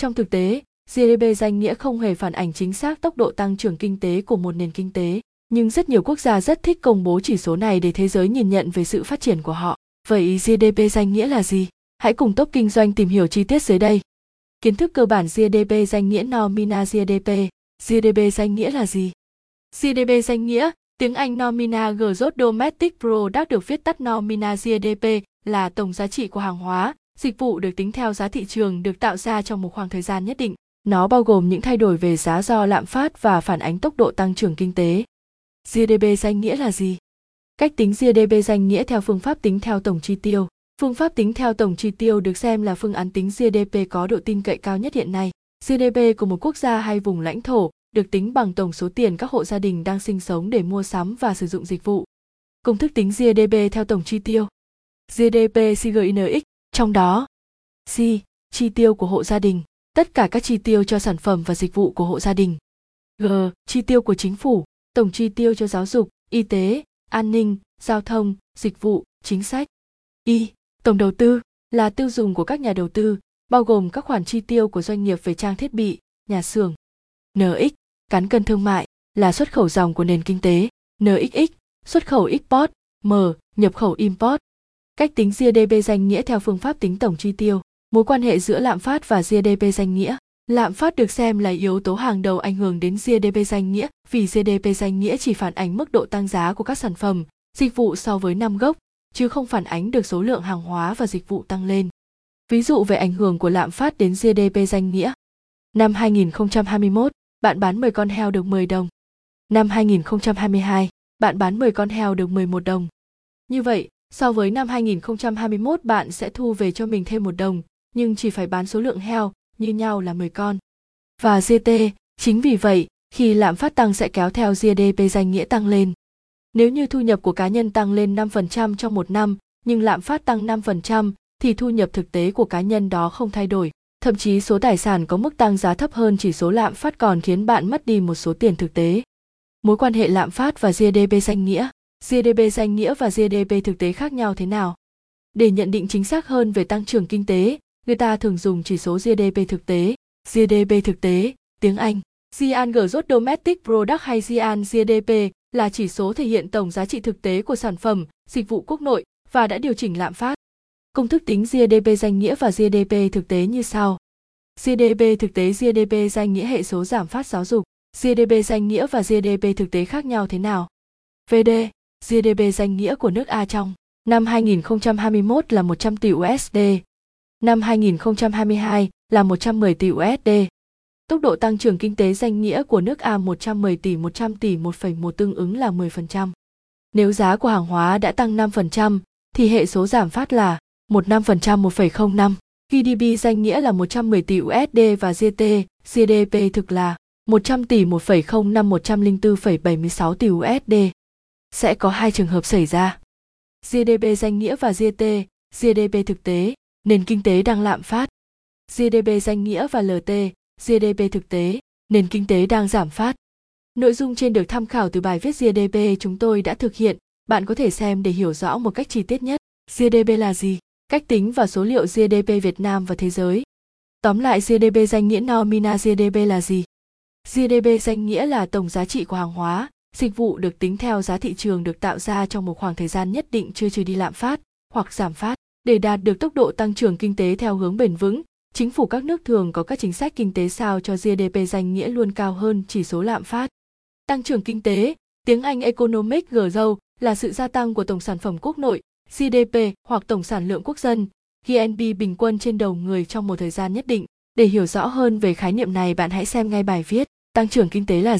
Trong thực tế, GDP danh nghĩa không hề phản ảnh chính xác tốc độ tăng trưởng kinh tế của một nền kinh tế, nhưng rất nhiều quốc gia rất thích công bố chỉ số này để thế giới nhìn nhận về sự phát triển của họ. Vậy GDP danh nghĩa là gì? Hãy cùng top kinh doanh tìm hiểu chi tiết dưới đây. Kiến thức cơ bản GDP danh nghĩa Nomina GDP. GDP danh nghĩa là gì? GDP danh nghĩa, tiếng Anh Nominal Gross Domestic Product được viết tắt Nomina GDP là tổng giá trị của hàng hóa, dịch vụ được tính theo giá thị trường được tạo ra trong một khoảng thời gian nhất định. Nó bao gồm những thay đổi về giá do lạm phát và phản ánh tốc độ tăng trưởng kinh tế. GDP danh nghĩa là gì? Cách tính GDP danh nghĩa theo phương pháp tính theo tổng chi tiêu. Phương pháp tính theo tổng chi tiêu được xem là phương án tính GDP có độ tin cậy cao nhất hiện nay. GDP của một quốc gia hay vùng lãnh thổ được tính bằng tổng số tiền các hộ gia đình đang sinh sống để mua sắm và sử dụng dịch vụ. Công thức tính GDP theo tổng chi tiêu. GDP CGINX, trong đó C, chi tiêu của hộ gia đình, tất cả các chi tiêu cho sản phẩm và dịch vụ của hộ gia đình. G, chi tiêu của chính phủ, tổng chi tiêu cho giáo dục, y tế, an ninh, giao thông, dịch vụ, chính sách. Y, tổng đầu tư là tiêu dùng của các nhà đầu tư, bao gồm các khoản chi tiêu của doanh nghiệp về trang thiết bị, nhà xưởng. NX, cán cân thương mại, là xuất khẩu dòng của nền kinh tế. NXX, xuất khẩu export, M, nhập khẩu import. Cách tính GDP danh nghĩa theo phương pháp tính tổng chi tiêu. Mối quan hệ giữa lạm phát và GDP danh nghĩa. Lạm phát được xem là yếu tố hàng đầu ảnh hưởng đến GDP danh nghĩa vì GDP danh nghĩa chỉ phản ánh mức độ tăng giá của các sản phẩm, dịch vụ so với năm gốc, chứ không phản ánh được số lượng hàng hóa và dịch vụ tăng lên. Ví dụ về ảnh hưởng của lạm phát đến GDP danh nghĩa. Năm 2021, bạn bán 10 con heo được 10 đồng. Năm 2022, bạn bán 10 con heo được 11 đồng. Như vậy, so với năm 2021 bạn sẽ thu về cho mình thêm một đồng, nhưng chỉ phải bán số lượng heo như nhau là 10 con. Và GT, chính vì vậy, khi lạm phát tăng sẽ kéo theo GDP danh nghĩa tăng lên. Nếu như thu nhập của cá nhân tăng lên 5% trong một năm, nhưng lạm phát tăng 5%, thì thu nhập thực tế của cá nhân đó không thay đổi. Thậm chí số tài sản có mức tăng giá thấp hơn chỉ số lạm phát còn khiến bạn mất đi một số tiền thực tế. Mối quan hệ lạm phát và GDP danh nghĩa GDP danh nghĩa và GDP thực tế khác nhau thế nào? Để nhận định chính xác hơn về tăng trưởng kinh tế, người ta thường dùng chỉ số GDP thực tế, GDP thực tế, tiếng Anh. GAN Gross Domestic Product hay GAN GDP là chỉ số thể hiện tổng giá trị thực tế của sản phẩm, dịch vụ quốc nội và đã điều chỉnh lạm phát. Công thức tính GDP danh nghĩa và GDP thực tế như sau. GDP thực tế GDP danh nghĩa hệ số giảm phát giáo dục, GDP danh nghĩa và GDP thực tế khác nhau thế nào? VD, GDP danh nghĩa của nước A trong năm 2021 là 100 tỷ USD, năm 2022 là 110 tỷ USD. Tốc độ tăng trưởng kinh tế danh nghĩa của nước A 110 tỷ 100 tỷ 1,1 tương ứng là 10%. Nếu giá của hàng hóa đã tăng 5%, thì hệ số giảm phát là 15% 1,05. GDP danh nghĩa là 110 tỷ USD và GT, GDP thực là 100 tỷ 1,05 104,76 tỷ USD. Sẽ có hai trường hợp xảy ra. GDP danh nghĩa và GT, GDP thực tế, nền kinh tế đang lạm phát. GDP danh nghĩa và LT, GDP thực tế, nền kinh tế đang giảm phát. Nội dung trên được tham khảo từ bài viết GDP chúng tôi đã thực hiện, bạn có thể xem để hiểu rõ một cách chi tiết nhất. GDP là gì? Cách tính và số liệu GDP Việt Nam và thế giới. Tóm lại GDP danh nghĩa Nomina GDP là gì? GDP danh nghĩa là tổng giá trị của hàng hóa, dịch vụ được tính theo giá thị trường được tạo ra trong một khoảng thời gian nhất định chưa trừ đi lạm phát hoặc giảm phát. Để đạt được tốc độ tăng trưởng kinh tế theo hướng bền vững, chính phủ các nước thường có các chính sách kinh tế sao cho GDP danh nghĩa luôn cao hơn chỉ số lạm phát. Tăng trưởng kinh tế, tiếng Anh Economic Growth là sự gia tăng của tổng sản phẩm quốc nội, GDP hoặc tổng sản lượng quốc dân, GNP bình quân trên đầu người trong một thời gian nhất định. Để hiểu rõ hơn về khái niệm này bạn hãy xem ngay bài viết Tăng trưởng kinh tế là